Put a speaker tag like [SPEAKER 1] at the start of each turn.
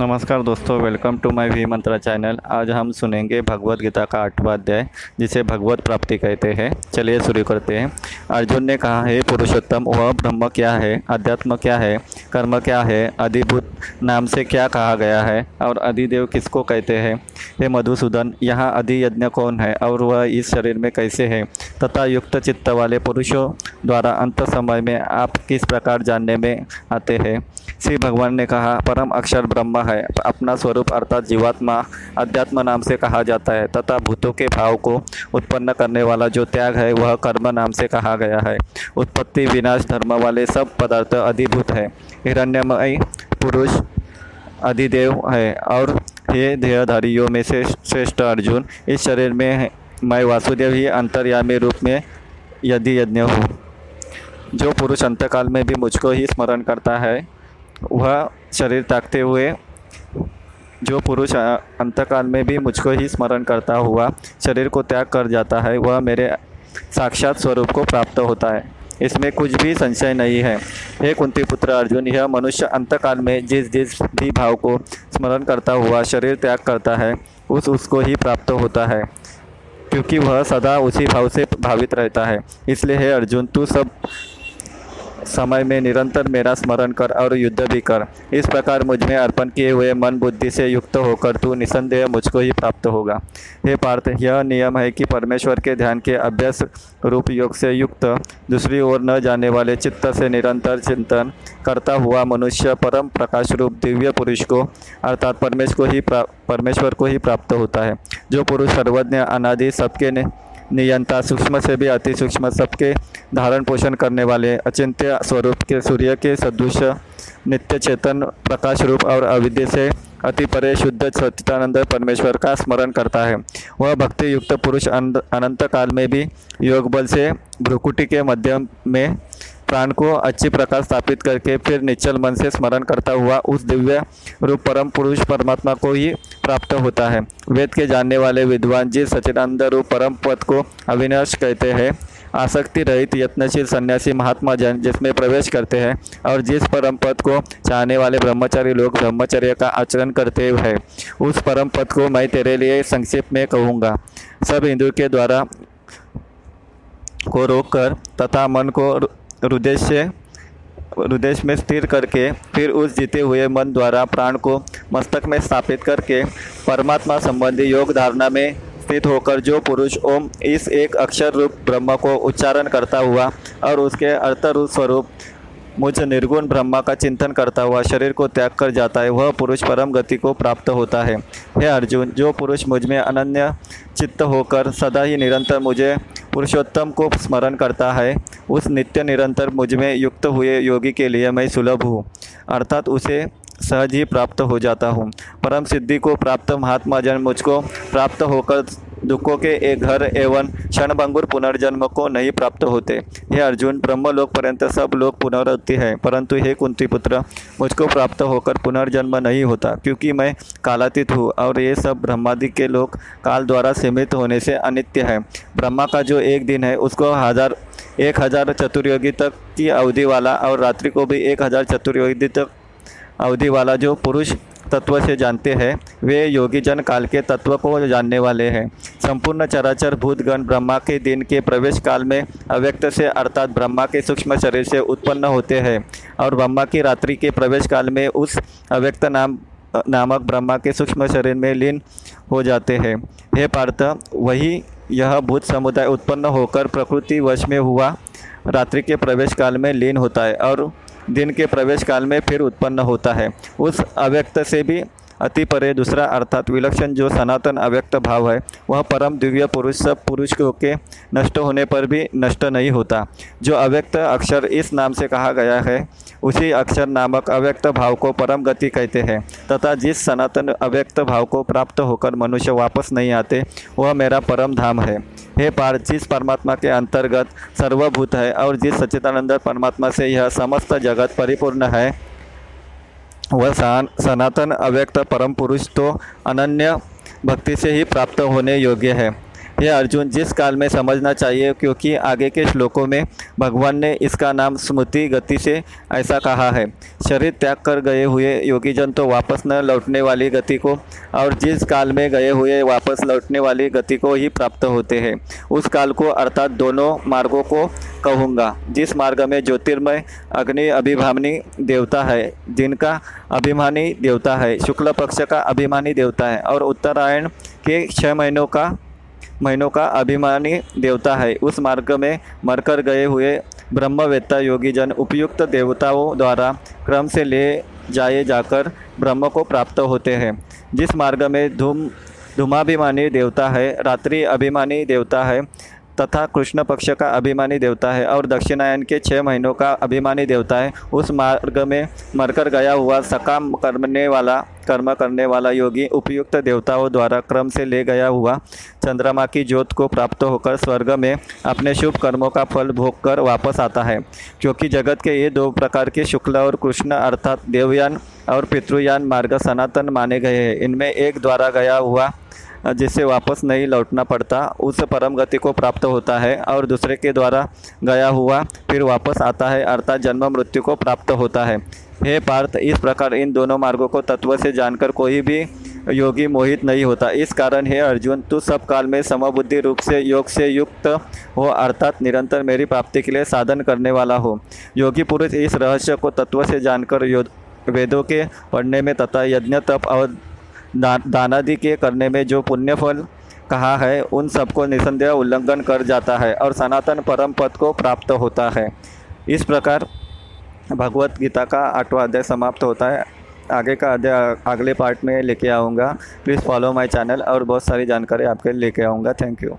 [SPEAKER 1] नमस्कार दोस्तों welcome to my V Mantra channel आज हम सुनेंगे भगवत गीता का आठवां अध्याय, जिसे भगवत प्राप्ति कहते हैं। चलिए शुरू करते हैं। अर्जुन ने कहा, है पुरुषोत्तम, वह ब्रह्म क्या है? अध्यात्म क्या है? कर्म क्या है? अधिभूत नाम से क्या कहा गया है? और अधिदेव किसको कहते हैं? हे मधुसूदन, यहाँ अधि यज्ञ कौन है? और वह इस शरीर में कैसे है? तथा युक्त चित्त वाले पुरुषों द्वारा अंत समय में आप किस प्रकार जानने में आते हैं? श्री भगवान ने कहा, परम अक्षर ब्रह्म है। अपना स्वरूप अर्थात जीवात्मा अध्यात्म नाम से कहा जाता है तथा भूतों के भाव को उत्पन्न करने वाला जो त्याग है, वह कर्म नाम से कहा गया है। उत्पत्ति, विनाश, धर्म वाले सब पदार्थ अधिभूत है। हिरण्यमय पुरुष अधिदेव है और ये देहधारियों में से श्रेष्ठ अर्जुन, इस शरीर में मैं वासुदेव ही अंतर्यामी रूप में यदि यज्ञ हूँ। जो पुरुष अंतकाल में भी मुझको ही स्मरण करता है, वह शरीर ताकते हुए जो पुरुष अंतकाल में भी मुझको ही स्मरण करता हुआ शरीर को त्याग कर जाता है, वह मेरे साक्षात स्वरूप को प्राप्त होता है। इसमें कुछ भी संशय नहीं है। हे कुंती पुत्र अर्जुन, यह मनुष्य अंतकाल में जिस जिस भी भाव को स्मरण करता हुआ शरीर त्याग करता है, उस उसको ही प्राप्त होता है। क्योंकि वह सदा उसी भाव से भावित रहता है। इसलिए हे अर्जुन तू सब समय में निरंतर मेरा स्मरण कर और युद्ध भी कर। इस प्रकार मुझमें अर्पण किए हुए मन बुद्धि से युक्त होकर तू निसंदेह मुझको ही प्राप्त होगा। हे पार्थ, यह नियम है कि परमेश्वर के ध्यान के अभ्यास रूप योग से युक्त, दूसरी ओर न जाने वाले चित्त से निरंतर चिंतन करता हुआ मनुष्य परम प्रकाश रूप दिव्य पुरुष को, अर्थात परमेश्वर को ही परमेश्वर को ही प्राप्त होता है। जो पुरुष सर्वज्ञ, अनादि, सबके ने नियंता, सूक्ष्म से भी अति सूक्ष्म, सबके धारण पोषण करने वाले अचिंत्य स्वरूप के सूर्य के सदृश नित्य चेतन, प्रकाश रूप और अविद्य से अति परे शुद्ध सचितानंद परमेश्वर का स्मरण करता है। वह भक्ति युक्त पुरुष अनंत काल में भी योग बल से भ्रुकुटी के मध्यम में प्राण को अच्छी प्रकार स्थापित करके फिर निश्चल मन से स्मरण करता हुआ उस दिव्य रूप परम पुरुष परमात्मा को ही प्राप्त होता है। वेद के जानने वाले विद्वान जिस सचिदानंद रूप परम पद को अविनाश कहते हैं। आसक्ति रहित यत्नशील सन्यासी महात्मा जन जिसमें प्रवेश करते हैं और जिस परम पद को चाहने वाले ब्रह्मचारी लोग ब्रह्मचर्य का आचरण करते हैं, उस परम पद को मैं तेरे लिए संक्षेप में कहूँगा। सब हिंदू के द्वारा को रोककर तथा मन को हृदय से, हृदय में स्थिर करके, फिर उस जीते हुए मन द्वारा प्राण को मस्तक में स्थापित करके, परमात्मा संबंधी योग धारणा में स्थित होकर जो पुरुष ओम इस एक अक्षर रूप ब्रह्म को उच्चारण करता हुआ और उसके अर्थ रूप स्वरूप मुझ निर्गुण ब्रह्मा का चिंतन करता हुआ शरीर को त्याग कर जाता है, वह पुरुष परम गति को प्राप्त होता है। हे अर्जुन, जो पुरुष मुझमें अनन्य चित्त होकर सदा ही निरंतर मुझे पुरुषोत्तम को स्मरण करता है। उस नित्य निरंतर मुझमें युक्त हुए योगी के लिए मैं सुलभ हूँ। अर्थात उसे सहज ही प्राप्त हो जाता हूँ। परम सिद्धि को प्राप्त महात्मा जन मुझको प्राप्त होकर दुखों के एक घर एवं क्षणभंगुर पुनर्जन्म को नहीं प्राप्त होते। हे अर्जुन ब्रह्मलोक पर्यंत सब लोग पुनरुत्ति है, परंतु हे कुंती पुत्र मुझको प्राप्त होकर पुनर्जन्म नहीं होता, क्योंकि मैं कालातीत हूँ और ये सब ब्रह्मादि के लोग काल द्वारा सीमित होने से अनित्य है। ब्रह्मा का जो एक दिन है, उसको हज़ार, एक हज़ार चतुर्योगी तक की अवधि वाला और रात्रि को भी एक हज़ार चतुर्योगी तक अवधि वाला जो पुरुष तत्व से जानते हैं। वे योगी जन काल के तत्व को जानने वाले हैं। संपूर्ण चराचर भूतगण ब्रह्मा के दिन के प्रवेश काल में अव्यक्त से अर्थात ब्रह्मा के सूक्ष्म शरीर से उत्पन्न होते हैं और ब्रह्मा की रात्रि के प्रवेश काल में उस अव्यक्त नाम, नामक ब्रह्मा के सूक्ष्म शरीर में लीन हो जाते हैं। हे पार्थ, वही यह भूत समुदाय उत्पन्न होकर प्रकृति वश में हुआ। रात्रि के प्रवेश काल में लीन होता है और दिन के प्रवेश काल में फिर उत्पन्न होता है। उस अव्यक्त से भी अति परे दूसरा अर्थात विलक्षण जो सनातन अव्यक्त भाव है, वह परम दिव्य पुरुष सब पुरुष के नष्ट होने पर भी नष्ट नहीं होता। जो अव्यक्त अक्षर इस नाम से कहा गया है, उसी अक्षर नामक अव्यक्त भाव को परम गति कहते हैं, तथा जिस सनातन अव्यक्त भाव को प्राप्त होकर मनुष्य वापस नहीं आते, वह मेरा परम धाम है। हे पार, जिस परमात्मा के अंतर्गत सर्वभूत है, और जिस सच्चिदानंद परमात्मा से यह समस्त जगत परिपूर्ण है वह सनातन अव्यक्त परम पुरुष तो अनन्य भक्ति से ही प्राप्त होने योग्य है। ये अर्जुन, जिस काल में समझना चाहिए क्योंकि आगे के श्लोकों में भगवान ने इसका नाम स्मृति गति से ऐसा कहा है। शरीर त्याग कर गए हुए योगीजन तो वापस न लौटने वाली गति को और जिस काल में गए हुए वापस लौटने वाली गति को ही प्राप्त होते हैं। उस काल को अर्थात दोनों मार्गों को कहूँगा। जिस मार्ग में ज्योतिर्मय अग्नि अभिमानी देवता है, जिनका अभिमानी देवता है, शुक्ल पक्ष का अभिमानी देवता है और उत्तरायण के छः महीनों का महीनों का अभिमानी देवता है। उस मार्ग में मरकर गए हुए ब्रह्मवेत्ता योगीजन उपयुक्त देवताओं द्वारा क्रम से ले जाए जाकर ब्रह्म को प्राप्त होते हैं। जिस मार्ग में धूम, धूमाभिमानी देवता है, रात्रि अभिमानी देवता है तथा कृष्ण पक्ष का अभिमानी देवता है और दक्षिणायन के छः महीनों का अभिमानी देवता है। उस मार्ग में मरकर गया हुआ सकाम करने वाला, कर्म करने वाला योगी उपयुक्त देवताओं द्वारा क्रम से ले गया हुआ चंद्रमा की ज्योत को प्राप्त होकर स्वर्ग में अपने शुभ कर्मों का फल भोग कर वापस आता है। क्योंकि जगत के ये दो प्रकार के शुक्ल और कृष्ण अर्थात देवयान और पितृयान मार्ग सनातन माने गए हैं। इनमें एक द्वारा गया हुआ जिससे वापस नहीं लौटना पड़ता, उस परम गति को प्राप्त होता है और दूसरे के द्वारा गया हुआ फिर वापस आता है, अर्थात जन्म मृत्यु को प्राप्त होता है। हे पार्थ, इस प्रकार इन दोनों मार्गों को तत्व से जानकर कोई भी योगी मोहित नहीं होता। इस कारण हे अर्जुन, तू सब काल में समबुद्धि रूप से योग से युक्त हो, अर्थात निरंतर मेरी प्राप्ति के लिए साधन करने वाला हो। योगी पुरुष इस रहस्य को तत्व से जानकर वेदों के पढ़ने में तथा यज्ञ, तप और दानादि के करने में जो पुण्य फल कहा है, उन सबको निसंदेह उल्लंघन कर जाता है और सनातन परम पद को प्राप्त होता है। इस प्रकार भगवत गीता का आठवां अध्याय समाप्त होता है। आगे का अध्याय, अगले पार्ट में लेके आऊँगा। प्लीज़ फॉलो माय चैनल और बहुत सारी जानकारी आपके लेके आऊँगा। Thank you